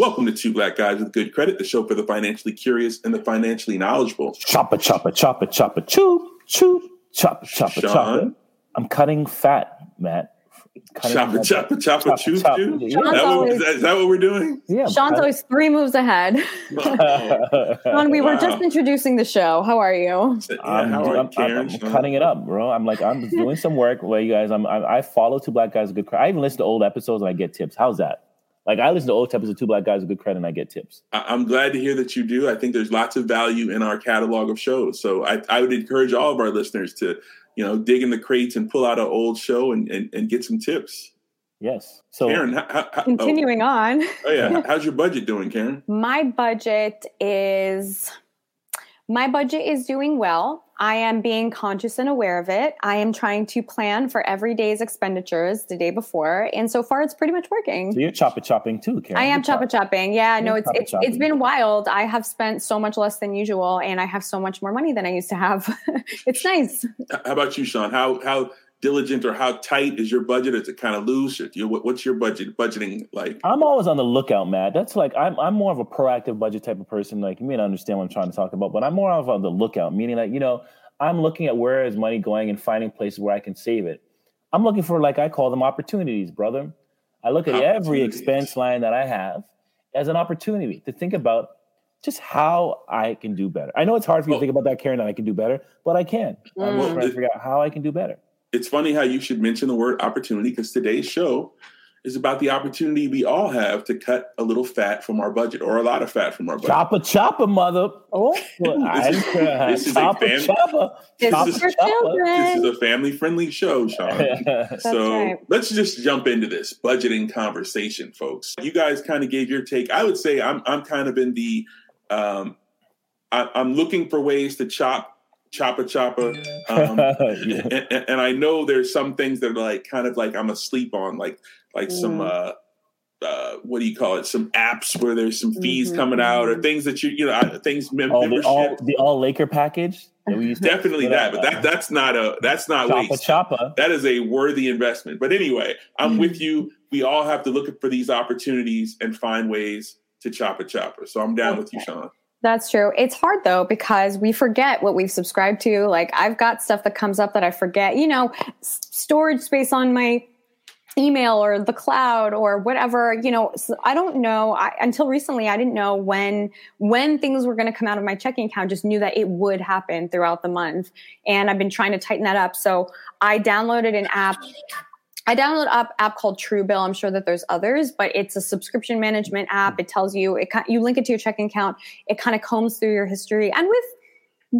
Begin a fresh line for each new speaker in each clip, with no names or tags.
Welcome to Two Black Guys with Good Credit, the show for the financially curious and the financially knowledgeable.
Chopper, chopper, chopper, chopper, chew, chew, chopper, chopper,
Sean?
chopper. I'm cutting fat, Matt. Cutting
Chopper,
fat.
chopper, chopper, chew,
chopper.
chew.
Yeah.
Is that, what,
always-
is, that, is that what we're doing?
Yeah,
Sean's always three moves ahead. Sean, we were
Wow.
just introducing the show. How are you?
I'm,
how are
I'm,
you,
I'm-
Karen?
I'm cutting it up, bro. I'm like, I'm doing some work where you guys, I'm, I, I follow two black guys with good credit. I even listen to old episodes and I get tips. How's that? Like, I listen to old episodes of two black guys with good credit and I get tips.
I- I'm glad to hear that you do. I think there's lots of value in our catalog of shows. So I, I would encourage all of our listeners to, you know, dig in the crates and pull out an old show and, and, and get some tips.
Yes. So,
Karen, how, how, how- oh.
Continuing on.
Oh, oh yeah, how's your budget doing, Karen?
My budget is my budget is doing well. I am being conscious and aware of it. I am trying to plan for every day's expenditures the day before, and so far it's pretty much working.
so you're chopper chopping too, Karen.
I am
You're
chopper
chop-
chopping. Yeah, no,
You're
it's
chopper
it's it's
chopping.
been wild. I have spent so much less than usual, and I have so much more money than I used to have. it's nice.
How about you, Sean? How how diligent or how tight is your budget? Is it kind of loose? Or you, what, what's your budget budgeting like?
I'm always on the lookout, Matt. That's like I'm I'm more of a proactive budget type of person. Like you may not understand what I'm trying to talk about, but I'm more of on the lookout, meaning that you know I'm looking at where is money going and finding places where I can save it. I'm looking for like I call them opportunities, brother. I look at every expense line that I have as an opportunity to think about just how I can do better. I know it's hard for you
Oh.
to think about that, Karen, that I can do better, but I can. I'm just trying to figure out how I can do better.
It's funny how you should mention the word opportunity because today's show is about the opportunity we all have to cut a little fat from our budget or a lot of fat from our budget.
Chopper, chopper, mother.
Oh,
This is-
didn't-
this is a
chopper,
fam-
chopper,
this is.
This is a family friendly show, Sean. so
right.
let's just jump into this budgeting conversation, folks. You guys kind of gave your take. I would say I'm I'm kind of in the um, I, I'm looking for ways to chop choppa choppa. Um,
Yeah.
and, and- and I know there's some things that are like kind of like I'm asleep on, like like some
Mm.
uh, uh, what do you call it? Some apps where there's some fees
Mhm,
coming out, or
mhm.
things that you you know uh, things mem-
Oh, the
membership.
all the all Laker package. that we used
Definitely that, but that that's not a that's not
Choppa
waste.
Choppa.
That is a worthy investment. But anyway, I'm with you. We all have to look for these opportunities and find ways to chop a chopper. So I'm down with you, Sean.
That's true. It's hard though because we forget what we've subscribed to. Like I've got stuff that comes up that I forget. You know, s- storage space on my email or the cloud or whatever. You know, I don't know. I, until recently, I didn't know when when things were going to come out of my checking account. Just knew that it would happen throughout the month, and I've been trying to tighten that up. So I downloaded an app I download an app, called Truebill. I'm sure that there's others, but it's a subscription management app. It tells you, it you link it to your checking account. It kind of combs through your history and with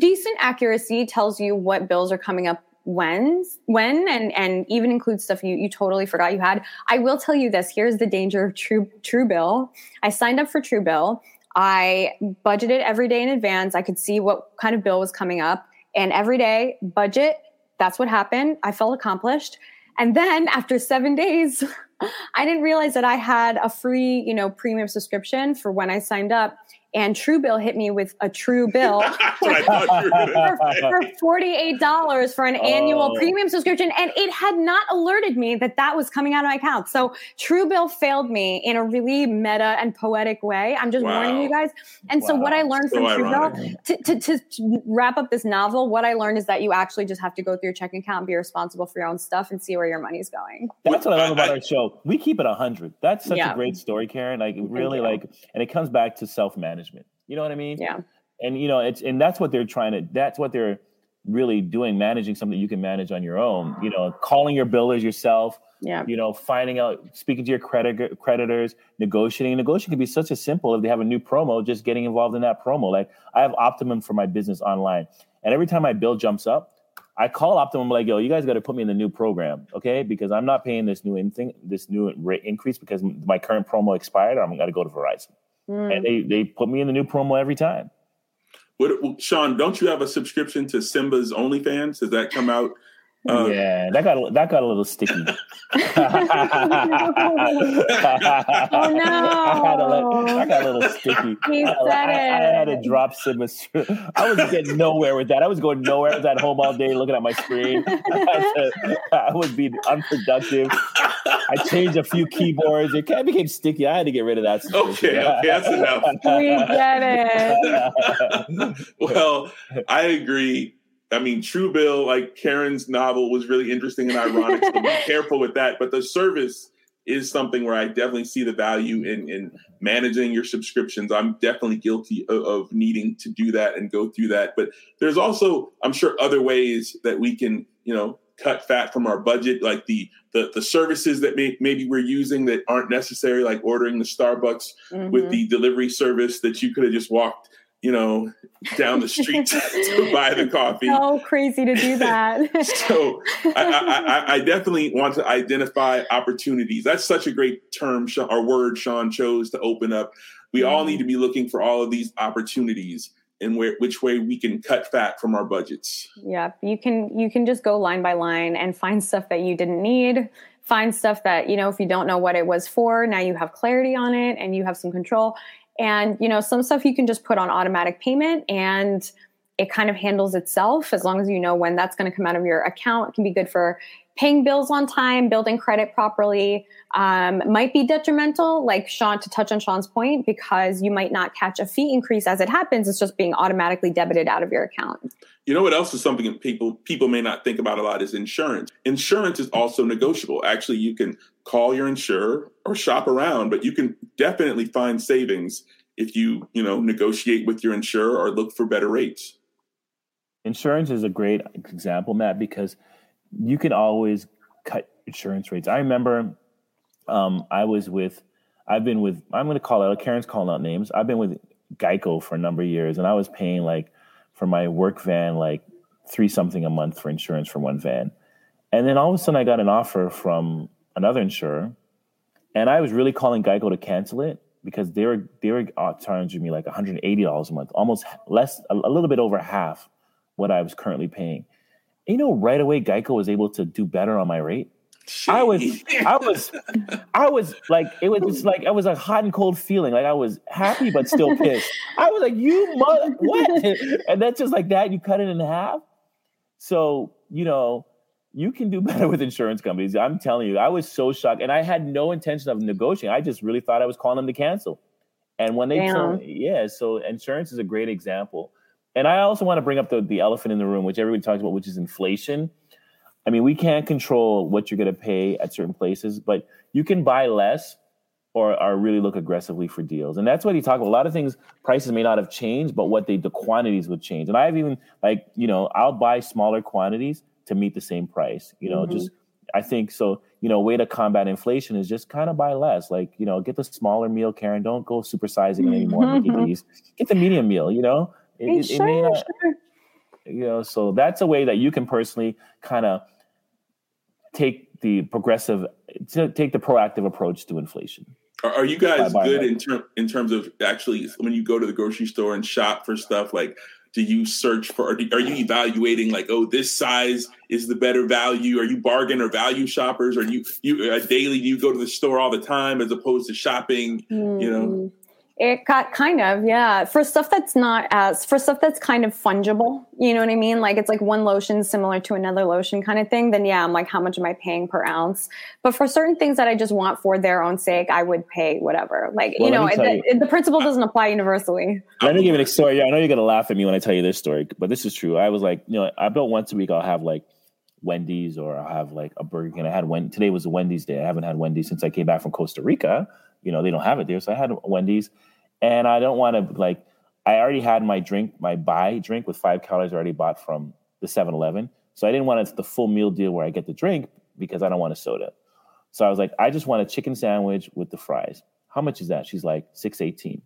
decent accuracy tells you what bills are coming up when, when, and and even includes stuff you you totally forgot you had. I will tell you this. Here's the danger of True Truebill. I signed up for Truebill. I budgeted every day in advance. I could see what kind of bill was coming up, and every day budget. That's what happened. I felt accomplished. And then after seven days, I didn't realize that I had a free, you know, premium subscription for when I signed up. And Truebill hit me with a true bill
That's what I thought you were gonna say.
for $48 for an annual
Oh.
premium subscription and it had not alerted me that that was coming out of my account so truebill failed me in a really meta and poetic way i'm just warning you guys and so what i learned
So
from
ironic.
truebill to, to, to, to wrap up this novel what i learned is that you actually just have to go through your checking account and be responsible for your own stuff and see where your money's going
That's what I love about
I-
our show. We keep it hundred. That's such
Yeah.
a great story, Karen. Like really, like, and it comes back to self management. You know what I mean?
yeah
And you know, it's and that's what they're trying to. That's what they're really doing. Managing something you can manage on your own. You know, calling your billers yourself.
yeah
You know, finding out, speaking to your credit creditors, negotiating. Negotiating can be such a simple. If they have a new promo, just getting involved in that promo. Like I have Optimum for my business online, and every time my bill jumps up, I call Optimum like, yo, you guys got to put me in the new program, okay? Because I'm not paying this new in thing, this new rate increase because my current promo expired. Or I'm going to go to Verizon,
Mm.
and they they put me in the new promo every time.
What, Sean, don't you have a subscription to Simba's OnlyFans? Does that come out? Uh,
yeah, that got a- that got a little sticky.
Oh, no.
I, had a got a little sticky.
He
I,
said
I- I had to drop Simba. I was getting nowhere with that. I was going nowhere. I was at home all day looking at my screen. I, I was being unproductive. I changed a few keyboards. It kind of became sticky. I had to get rid of that.
Okay, okay, that's enough.
we get it
Well, I agree. I mean, Truebill, like Karen's novel, was really interesting and ironic. So be careful with that. But the service is something where I definitely see the value in in managing your subscriptions. I'm definitely guilty of, of needing to do that and go through that. But there's also, I'm sure, other ways that we can, you know, cut fat from our budget, like the the, the services that may, maybe we're using that aren't necessary, like ordering the Starbucks with
Mhm.
the delivery service that you could have just walked, you know, down the street to buy the coffee.
so crazy to do that
So I, I, I, definitely want to identify opportunities. That's such a great term or word Sean chose to open up. We all need to be looking for all of these opportunities and where which way we can cut fat from our budgets.
Yeah, you can you can just go line by line and find stuff that you didn't need. Find stuff that you know if you don't know what it was for, now you have clarity on it and you have some control. And you know some stuff you can just put on automatic payment and it kind of handles itself as long as you know when that's going to come out of your account. It can be good for paying bills on time, building credit properly. Um, might be detrimental, like Sean, to touch on Sean's point, because you might not catch a fee increase as it happens. It's just being automatically debited out of your account.
You know what else is something people people may not think about a lot is insurance. Insurance is also negotiable. Actually, you can call your insurer or shop around, but you can definitely find savings if you, you know, negotiate with your insurer or look for better rates.
Insurance is a great example, Matt, because you can always cut insurance rates. I remember um, I was with, I've been with, I'm going to call out, Karen's calling out names. I've been with Geico for a number of years, and I was paying like for my work van, like three something a month for insurance for one van. And then all of a sudden, I got an offer from another insurer, and I was really calling Geico to cancel it because they were they were uh, charging me like 180 dollars a month, almost less, a little bit over half what I was currently paying. You know, right away, Geico was able to do better on my rate. I was, I was, I was like, it was just like I was a hot and cold feeling. Like I was happy but still pissed. I was like, you mother, what? And that's just like that. You cut it in half. So you know, you can do better with insurance companies. I'm telling you, I was so shocked, and I had no intention of negotiating. I just really thought I was calling them to cancel. And when they
Damn.
told me, yeah, so insurance is a great example. And I also want to bring up the, the elephant in the room, which everybody talks about, which is inflation. I mean, we can't control what you're going to pay at certain places, but you can buy less or, or really look aggressively for deals. And that's what he talked about. A lot of things, prices may not have changed, but what they, the quantities would change. And I've even, like, you know, I'll buy smaller quantities to meet the same price. You know,
Mhm.
just, I think so, you know, a way to combat inflation is just kind of buy less. Like, you know, get the smaller meal, Karen. Don't go supersizing anymore. Mickey D's. Get the medium meal, you know? It,
Hey,
it- it may
sure,
not,
sure.
you know so that's a way that you can personally kind of take the progressive to take the proactive approach to inflation
Are, are you guys
Bye-bye,
good in term in terms of actually when you go to the grocery store and shop for stuff? Like, do you search for? Or do, are you evaluating like, oh, this size is the better value? Are you bargain or value shoppers? Are you you uh, daily? Do you go to the store all the time as opposed to shopping? You know?
It got kind of, yeah. For stuff that's not as for stuff that's kind of fungible, you know what I mean? Like it's like one lotion similar to another lotion kind of thing, then yeah, I'm like, how much am I paying per ounce? But for certain things that I just want for their own sake, I would pay whatever. Like,
Well,
you know,
me tell
the, the principle doesn't apply universally.
Let me give you an story. Yeah, I know you're gonna laugh at me when I tell you this story, but this is true. I was like, you know, I built once a week. I'll have like Wendy's or I'll have like a Burger King. I had Wen- today was a Wendy's day. I haven't had Wendy's since I came back from Costa Rica. You know, they don't have it there, so I had Wendy's, and I don't want to like. I already had my drink, my Bai drink with five calories already bought from the 7-Eleven. So I didn't want it the full meal deal where I get the drink because I don't want a soda. So I was like, I just want a chicken sandwich with the fries. How much is that? She's like, six eighteen.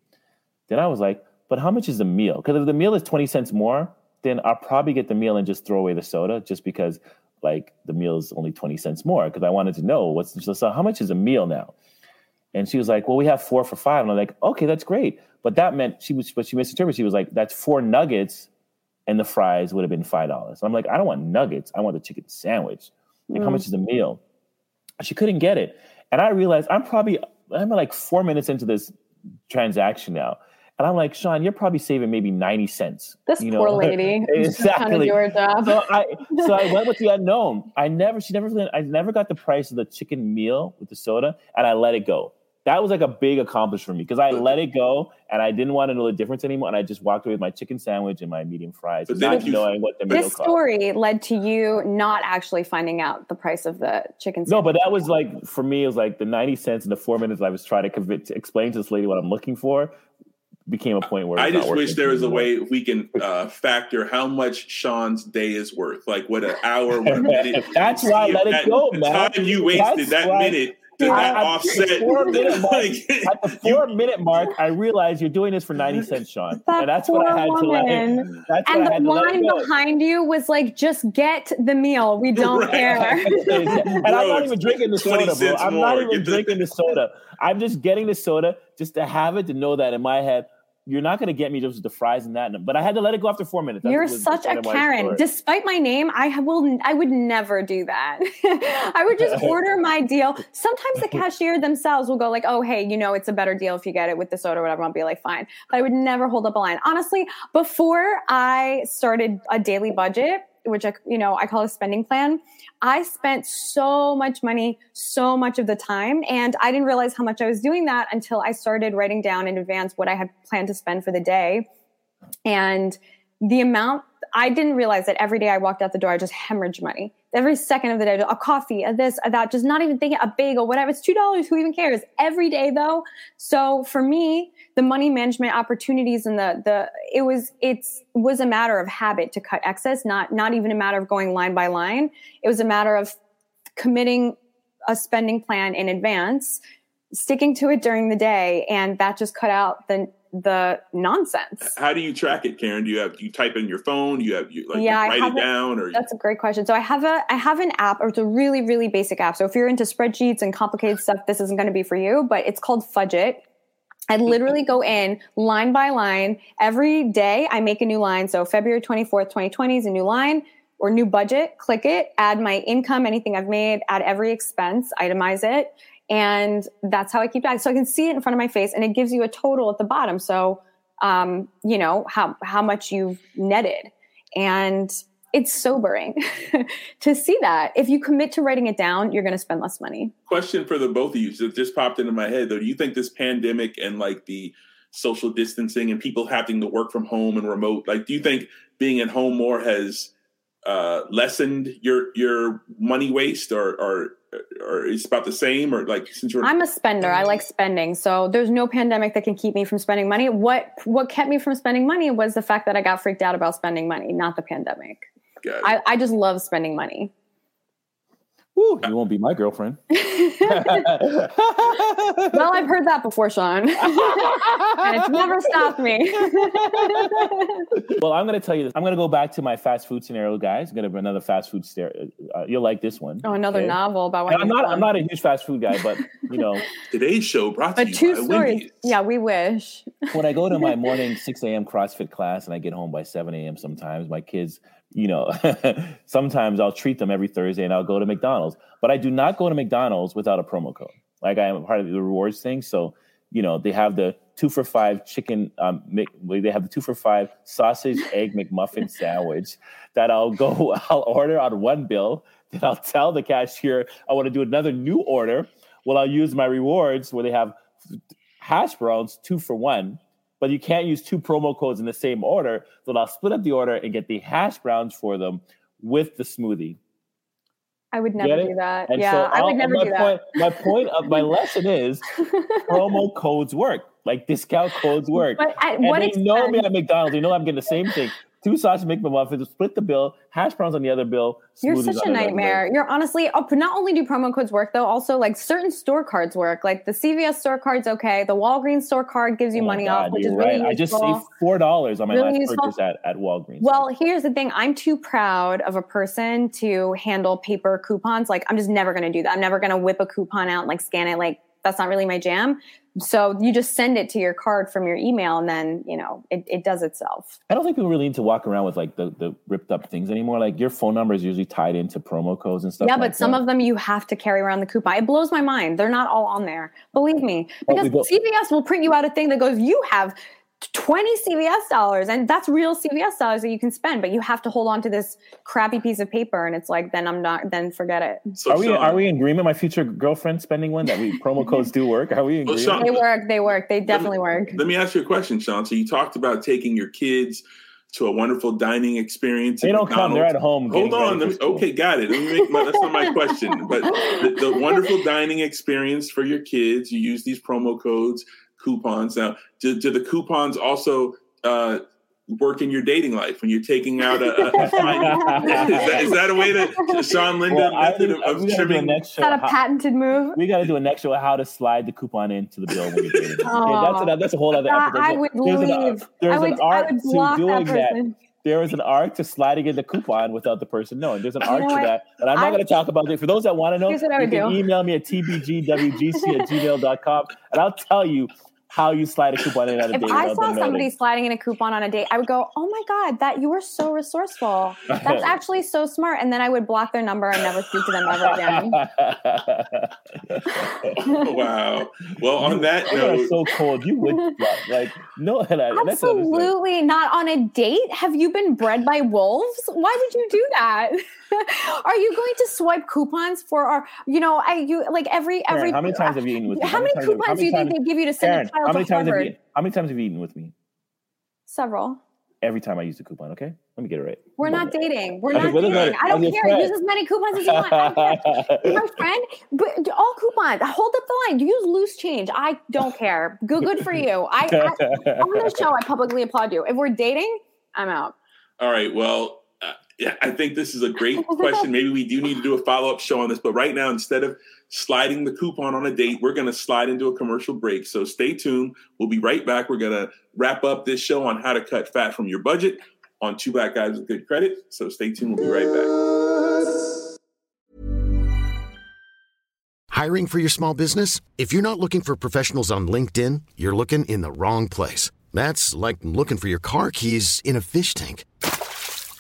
Then I was like, but how much is the meal? Because if the meal is 20 cents more, then I'll probably get the meal and just throw away the soda just because like the meal is only 20 cents more. Because I wanted to know what's so how much is a meal now? And she was like, Well, we have four for five. And I'm like, okay, that's great. But that meant she was but she misinterpreted. She was like, that's four nuggets and the fries would have been five dollars. I'm like, I don't want nuggets. I want the chicken sandwich. Like, how mm. much is the meal? She couldn't get it. And I realized I'm probably I'm like four minutes into this transaction now. And I'm like, Sean, you're probably saving maybe 90 cents.
This
you
poor lady. Just trying to
exactly.
her job.
So I so I went with the unknown. I never she never I never got the price of the chicken meal with the soda and I let it go. That was like a big accomplishment for me because I let it go and I didn't want to know the difference anymore. And I just walked away with my chicken sandwich and my medium fries,
But
not
you-
knowing what the meal
This
cost.
story led to you not actually finding out the price of the chicken sandwich.
No, but that was like for me, it was like the 90 cents and the four minutes I was trying to convince to explain to this lady what I'm looking for became a point where
I just wish there was a way we can uh, factor how much Sean's day is worth, like what an hour, what a minute.
That's why I let it
That-
go,
the
man.
time you wasted,
That's
that
why-
minute, did
I-
not
I-
offset.
four minute mark,
like,
at the
you-
four minute mark, I realized you're doing this for 90 cents, Sean.
That
and that's what I
poor
had to let
woman.
That's
and
what
the
had
line behind you was like, just get the meal. We don't
Right.
care.
and I'm not even drinking the
20
soda, bro.
cents
I'm
more.
not even drinking the soda. I'm just getting the soda just to have it to know that in my head, you're not going to get me just the fries and that. But I had to let it go after four minutes. That's
You're
was
such a
end of my
Karen.
story.
Despite my name, I will. I would never do that. I would just order my deal. Sometimes the cashier themselves will go like, "Oh, hey, you know, it's a better deal if you get it with the soda or whatever." I'll be like, "Fine," but I would never hold up a line. Honestly, before I started a daily budget, which I, you know, I call a spending plan, I spent so much money, so much of the time, and I didn't realize how much I was doing that until I started writing down in advance what I had planned to spend for the day and the amount I didn't realize that every day I walked out the door, I just hemorrhaged money. Every second of the day, a coffee, a this, a that, just not even thinking a bagel, whatever. It's two dollars. Who even cares? Every day though. So for me, the money management opportunities and the the it was it's was a matter of habit to cut excess, not not even a matter of going line by line. It was a matter of committing a spending plan in advance, sticking to it during the day, and that just cut out the the nonsense.
How do you track it, Karen? Do you have do you type in your phone? Do you have you like
Yeah, I
write it down or
That's a great question. So I have a I have an app, or it's a really really basic app. So if you're into spreadsheets and complicated stuff, this isn't going to be for you. But it's called Fudget. I literally go in line by line every day. I make a new line. So February 24th, 2020 is a new line or new budget. Click it, add my income, anything I've made, add every expense, itemize it. And that's how I keep track. So I can see it in front of my face and it gives you a total at the bottom. So, um, you know, how, how much you've netted. And it's sobering to see that. If you commit to writing it down, you're going to spend less money.
question for the both of you that just popped into my head though. Do you think this pandemic and like the social distancing and people having to work from home and remote, like do you think being at home more has uh lessened your your money waste or or or it's about the same or like since you're
I'm a spender. I like spending. So there's no pandemic that can keep me from spending money. What what kept me from spending money was the fact that I got freaked out about spending money, not the pandemic.
Got.
I, I just love spending money.
Woo, you won't be my girlfriend.
Well, I've heard that before, Sean. and it's never stopped me.
well, I'm going to tell you this. I'm going to go back to my fast food scenario, guys. I'm going to have another fast food stare. Uh, you'll like this one.
oh, another
okay?
novel about
And I'm
when
not. I'm not a huge fast food guy, but you know,
Today's show brought to
But
you
two
by
stories.
Wendy's.
Yeah, we wish.
when I go to my morning 6 a.m. CrossFit class and I get home by 7 a.m. sometimes, my kids, you know, sometimes I'll treat them every Thursday and I'll go to McDonald's. But I do not go to McDonald's without a promo code. Like I am part of the rewards thing. So you know, they have the two for five chicken. Um, they have the two for five sausage egg McMuffin sandwich that I'll go. I'll order on one bill. Then I'll tell the cashier I want to do another new order. Well, I'll use my rewards where they have hash browns two for one, but you can't use two promo codes in the same order. So I'll split up the order and get the hash browns for them with the smoothie.
I would never do that.
And
yeah,
so
I would never do
point,
that.
My point of my lesson is promo codes work. Like discount codes work.
But at
and
what
they know me
expense?
at McDonald's. They know I'm getting the same thing. Two sides sausage McMuffins, split the bill, hash browns on the other bill.
You're such a nightmare. You're honestly, oh, not only do promo codes work though, also like certain store cards work. Like the CVS store card's okay. The Walgreens store card gives you
Oh
money
God,
off, which is really
right. I just
useful.
saved four dollars on my
Really
last
useful.
purchase at, at Walgreens.
Well, here's the thing. I'm too proud of a person to handle paper coupons. Like, I'm just never going to do that. I'm never going to whip a coupon out and like scan it. Like, that's not really my jam. So you just send it to your card from your email and then, you know, it, it does itself.
I don't think people really need to walk around with like the, the ripped up things anymore. Like your phone number is usually tied into promo codes and stuff.
yeah,
like
but some
that.
of them you have to carry around the coupon. It blows my mind. They're not all on there. Believe me.
Well,
Because
we go-
CVS will print you out a thing that goes, you have 20 CVS dollars, and that's real CVS dollars that you can spend, but you have to hold on to this crappy piece of paper. And it's like, then I'm not, then forget it.
So
Are we
Sean,
are we in agreement? My future girlfriend spending one that we promo codes do work. Are we in
Well,
agreement?
Sean-
They work. They work. They definitely work.
Let me ask you a question, Sean. So you talked about taking your kids to a wonderful dining experience.
They don't come; they're at home.
Hold on.
ready
Let
for
me, okay, got it. Let me make my, that's not my question. But the, the wonderful dining experience for your kids, you use these promo codes, coupons. Now, do, do the coupons also uh, work in your dating life when you're taking out a? a, a fine, is, that, is that a way to Sean Linda
Well,
method
think
of, of
we gotta do a
trimming?
next show.
Is that a patented move?
we got to do a next show how to slide the coupon into the bill when you're dating. Okay, that's, a, that's a whole other
I-
episode.
I would
There's an, there's
I would-
an
I
art
would
to
block that
doing that.
person.
There is an art to sliding in the coupon without the person knowing. There's an art
know
to
what?
that. And I'm not going to talk about it. For those that want to know,
Here's what I
you can
do.
email me at tbgwgc at gmail.com and I'll tell you how you slide a coupon in at a
If
date.
If
I
saw somebody
knowing.
sliding in a coupon on a date, I would go, "Oh my god, that you were so resourceful. That's actually so smart." And then I would block their number and never speak to them ever again.
wow. Well, on that
You are
note,
so cold. You would flop. like no. That's
Absolutely not on a date. Have you been bred by wolves? Why would you do that? Are you going to swipe coupons for our? You know, I you like every every.
how many times have you eaten with me?
How many
times have-
coupons do you think they give you to send
Karen,
a child
how many
to
times have you? How many times have you eaten with me?
Several.
Every time I use the coupon. Okay, let me get it right.
We're not dating. We're not dating.
let-
I don't care.
friend.
Use as many coupons as you want. I don't care. You're my friend, but all coupons. Hold up the line. Use loose change. I don't care. Good, good for you. I, I on the show. I publicly applaud you. If we're dating, I'm out.
All right. Well, yeah, I think this is a great question. Maybe we do need to do a follow up show on this. But right now, instead of sliding the coupon on a date, we're going to slide into a commercial break. So stay tuned. We'll be right back. We're going to wrap up this show on how to cut fat from your budget on Two Black Guys with Good Credit. So stay tuned. We'll be right back.
Hiring for your small business? If you're not looking for professionals on LinkedIn, you're looking in the wrong place. That's like looking for your car keys in a fish tank.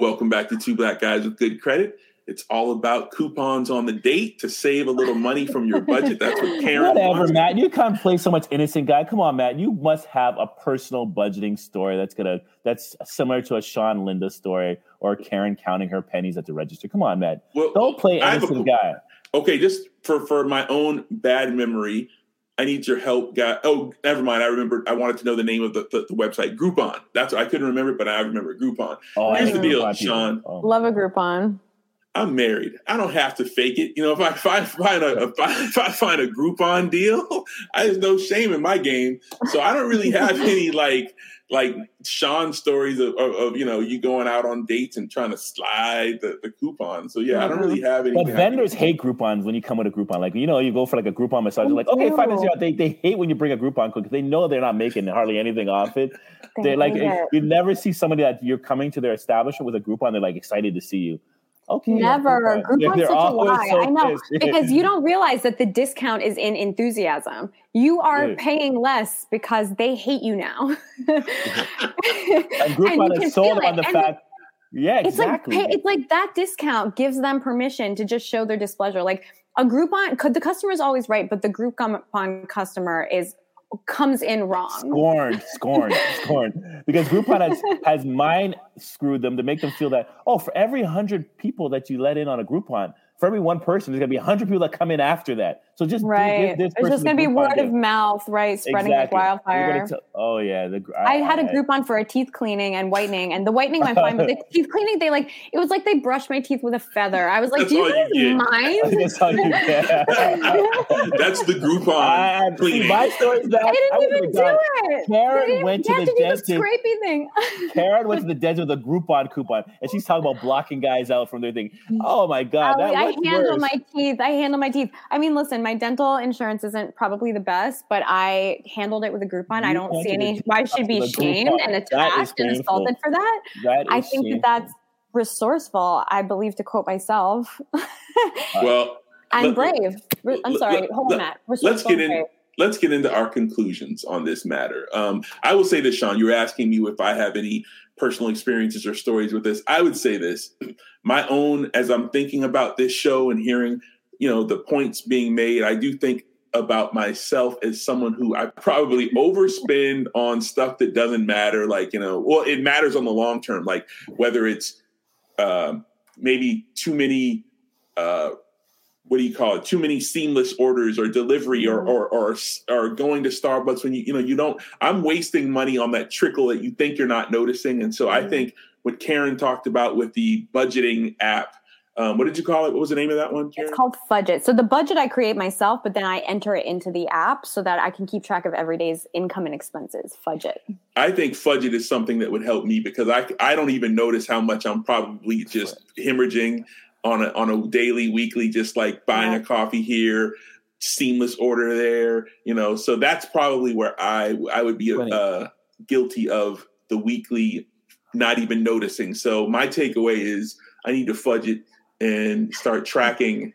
Welcome back to Two Black Guys with Good Credit. It's all about coupons on the date to save a little money from your budget. That's what Karen
Whatever,
wants.
Matt. You can't play so much innocent guy. Come on, Matt. You must have a personal budgeting story that's gonna that's similar to a Sean Linda story or Karen counting her pennies at the register. Come on, Matt.
Well,
Don't play
I have a-
innocent guy.
Okay, just for for my own bad memory, I need your help, guy. Oh, never mind. I remember. I wanted to know the name of the, the, the website, Groupon. That's what I couldn't remember, but I remember Groupon.
Oh, I
Here's the deal,
Groupon.
Sean.
Oh.
Love a Groupon.
I'm married. I don't have to fake it. You know, if I, if I find a if I, if I find a Groupon deal, I there's no shame in my game. So I don't really have any like like Sean's stories of, of, of, you know you going out on dates and trying to slide the, the coupon. So yeah, I don't really mm-hmm. have any.
But vendors hate Groupons when you come with a Groupon. Like you know, you go for like a Groupon massage. They're like, oh, okay, five minutes out. They they hate when you bring a Groupon because they know they're not making hardly anything off it.
They
like,
it.
you never see somebody that you're coming to their establishment with a Groupon. They're like excited to see you. Okay,
Never.
Groupon.
Groupon's
They're
such a lie.
so
I know. Because you don't realize that the discount is in enthusiasm. You are
Yeah.
paying less because they hate you now.
and Groupon
you can
is sold
feel
on
it.
the
And
fact. Yeah,
It's
exactly.
like pay, it's like that discount gives them permission to just show their displeasure. Like a Groupon, could the customer is always right, but the Groupon customer is comes in wrong.
scorned, scorned, scorned. Because Groupon has, has mind screwed them to make them feel that, oh, for every 100 people that you let in on a Groupon, for every one person, there's going to be 100 people that come in after that. So just
Right.
give this
It's just going to be word of mouth, right? Spreading
Exactly.
like wildfire.
gonna tell- oh, yeah. The, gr-
I had a Groupon for a teeth cleaning and whitening, and the whitening went fine, but the teeth cleaning, they like it was like they brushed my teeth with a feather. I was like,
That's
"Do you
all
guys
you get.
mind?"
That's all you get.
That's the Groupon
I- see,
cleaning.
my story's that
I didn't
would've
even do it.
Karen
didn't-
went to the
to
dentist.
the scrapey thing.
Karen went to the dentist with a Groupon coupon, and she's talking about blocking guys out from their thing. Oh my god,
Ali,
that
I handle
worse?
my teeth. I handle my teeth. I mean, listen, my dental insurance isn't probably the best, but I handled it with a Groupon. I don't see any why I should be shamed and attacked and assaulted for that.
That
I
is
think that that's resourceful. I believe to quote myself.
well,
I'm
let-
brave. Re- I'm sorry.
let-
Hold on,
let-
Matt.
let's get in
brave.
let's get into our conclusions on this matter um, i will say this sean you were asking me if i have any personal experiences or stories with this i would say this my own as i'm thinking about this show and hearing you know the points being made i do think about myself as someone who i probably overspend on stuff that doesn't matter like you know well it matters on the long term like whether it's um, maybe too many uh, what do you call it? Too many seamless orders or delivery or or or or going to Starbucks when you you know you don't. I'm wasting money on that trickle that you think you're not noticing, and so I think what Karen talked about with the budgeting app. Um, what did you call it? What was the name of that one? Karen?
It's called Fudget. So the budget I create myself, but then I enter it into the app so that I can keep track of every day's income and expenses. Fudget.
I think Fudget is something that would help me because I I don't even notice how much I'm probably just hemorrhaging on a on a daily, weekly, just like buying a coffee here, seamless order there, you know. So that's probably where I I would be uh, guilty of the weekly not even noticing. So my takeaway is I need to fudge it and start tracking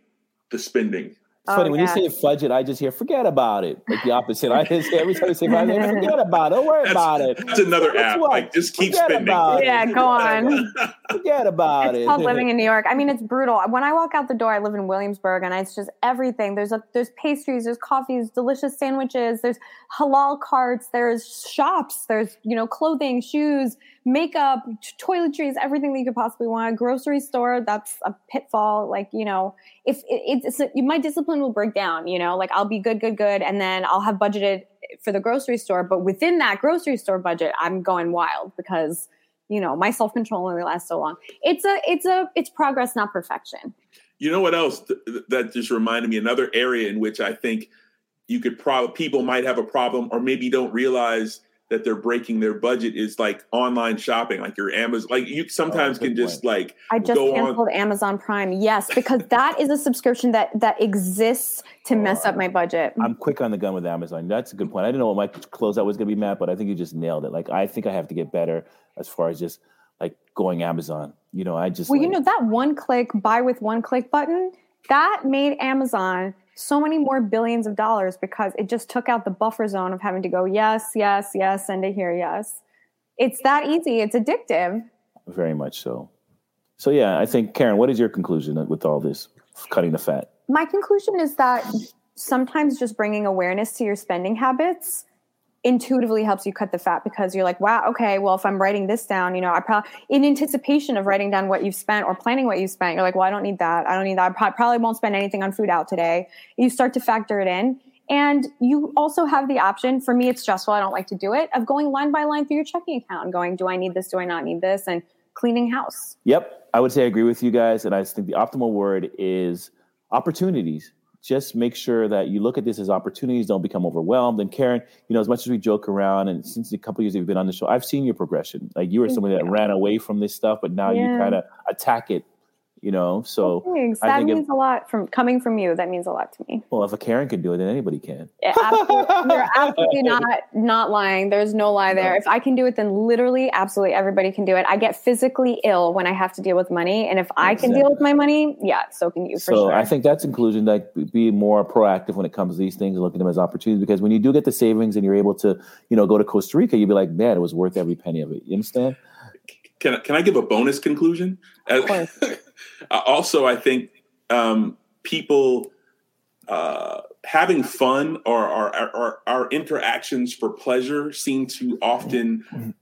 the spending.
It's funny oh, when you say fudget, I just hear forget about it. Like the opposite. I just every time you say fudget, forget about it. Don't worry
That's-
about it.
That's another
Guess
app.
what?
Like just keep
Forget
spending.
about it.
Yeah, go on.
Forget about it.
It's
it.
called living in New York. I mean, it's brutal. When I walk out the door, I live in Williamsburg, and it's just everything. There's a there's pastries, there's coffees, delicious sandwiches, there's halal carts, there's shops, there's you know clothing, shoes, makeup, toiletries, everything that you could possibly want. A grocery store, that's a pitfall. Like you know, if it, it's, it's my discipline will break down. You know, like I'll be good, good, good, and then I'll have budgeted for the grocery store, but within that grocery store budget, I'm going wild because you know my self control only lasts so long. It's a it's a it's progress, not perfection.
You know what else th- that just reminded me? Another area in which I think you could probably people might have a problem, or maybe don't realize that they're breaking their budget is like online shopping, like your Amazon. Like you oh, sometimes can just like
I just
go on.
canceled Amazon Prime. Yes, because that is a subscription that that exists to oh, mess up my budget.
I'm quick on the gun with Amazon. That's a good point. I didn't know what my closeout was going to be, Matt, but I think you just nailed it. Like, I think I have to get better as far as just like going Amazon. You know, I just
Well, you know that one click buy with one click button that made Amazon so many more billions of dollars because it just took out the buffer zone of having to go yes, yes, yes, send it here, yes. It's that easy. It's addictive.
Very much so. So yeah, I think Karen, what is your conclusion with all this cutting the fat?
My conclusion is that sometimes just bringing awareness to your spending habits intuitively helps you cut the fat because you're like, wow, okay, well, if I'm writing this down, you know, I probably in anticipation of writing down what you've spent or planning what you've spent, you're like, well, I don't need that. I don't need that. I probably won't spend anything on food out today. You start to factor it in. And you also have the option, for me, it's stressful. I don't like to do it, of going line by line through your checking account and going, do I need this? Do I not need this? And cleaning house.
Yep. I would say I agree with you guys. And I think the optimal word is opportunities just make sure that you look at this as opportunities. Don't become overwhelmed. And Karen, you know, as much as we joke around, and since a couple years you've been on the show, I've seen your progression. Like you were somebody that ran away from this stuff, but now
Yeah.
you kind of attack it. You know, so
Thanks.
I
That
think if,
means a lot from coming from you. That means a lot to me.
well, if a Karen can do it, then anybody can.
Yeah, absolutely, you're absolutely not not lying. There's no lie there. If I can do it, then literally, absolutely everybody can do it. I get physically ill when I have to deal with money, and if I can deal with my money, yeah, so can you for
so
sure.
I think that's inclusion. Like be more proactive when it comes to these things and look at them as opportunities. Because when you do get the savings and you're able to, you know, go to Costa Rica, you'd be like, man, it was worth every penny of it. You understand?
Can I- can I give a bonus conclusion? Uh, also, I think um, people uh, having fun or our, our, our interactions for pleasure seem to often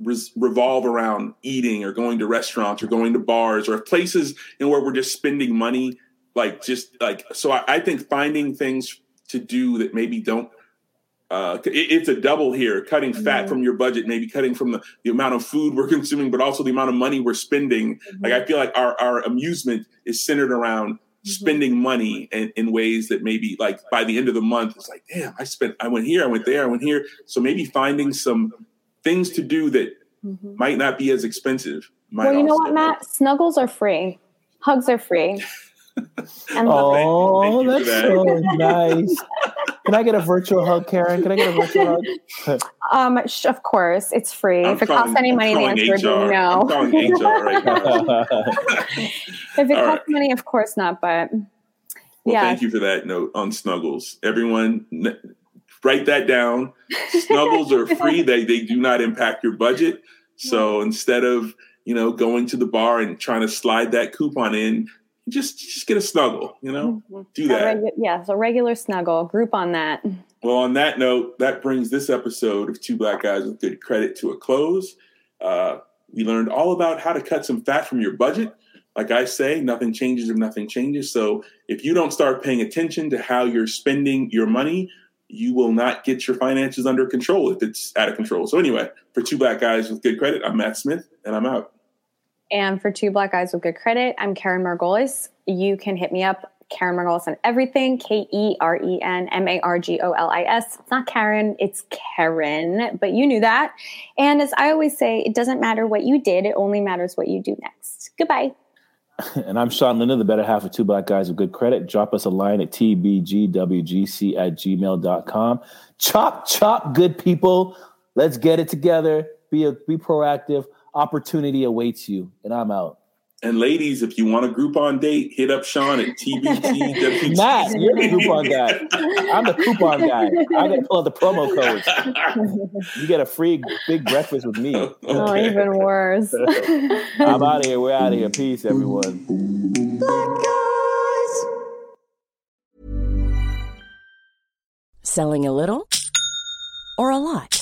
res- revolve around eating or going to restaurants or going to bars or places in where we're just spending money like just like so I, I think finding things to do that maybe don't uh, it- it's a double here cutting fat from mm-hmm. your budget maybe cutting from the, the amount of food we're consuming but also the amount of money we're spending mm-hmm. like i feel like our, our amusement is centered around mm-hmm. spending money in, in ways that maybe like by the end of the month it's like damn i spent i went here i went there i went here so maybe finding some things to do that might not be as expensive might
well, you know what, Matt? Snuggles are free. Hugs are free. And
Oh,
Thank you for
that's
that.
so nice. Can I get a virtual hug, Karen? Can I get a virtual hug?
Um, sh- of course, it's free.
I'm
if it costs any
I'm
money, the answer would be no.
I'm calling HR right
if it
All
costs money, of course not. But
Well,
yeah,
thank you for that note on Snuggles. Everyone, n- write that down. Snuggles are free. They they do not impact your budget. So instead of you know going to the bar and trying to slide that coupon in, just just get a snuggle. You know, do that.
regu- yeah, so a regular snuggle group on that.
Well, on that note, that brings this episode of Two Black Guys with Good Credit to a close. Uh, we learned all about how to cut some fat from your budget. Like I say, nothing changes if nothing changes. So if you don't start paying attention to how you're spending your money, you will not get your finances under control if it's out of control. So anyway, for Two Black Guys with Good Credit, I'm Matt Smith, and I'm out.
And for two black guys with good credit, I'm Keren Margolis. You can hit me up, Keren Margolis on everything. K E R E N M A R G O L I S. It's not Karen, it's Karen, but you knew that. And as I always say, it doesn't matter what you did, it only matters what you do next. Goodbye.
And I'm Sean Linder, the better half of Two Black Guys with Good Credit. Drop us a line at tbgwgc at gmail.com. Chop, chop, good people. Let's get it together. Be a, be proactive. Opportunity awaits you. And I'm out.
And ladies, if you want a Groupon date, hit up Sean at TBGWG.
Matt, you're the coupon guy. I'm the coupon guy. I got to pull out the promo codes. You get a free big breakfast with me.
Oh, oh even worse.
I'm out of here. We're out of here. Peace, everyone.
Selling a little or a lot?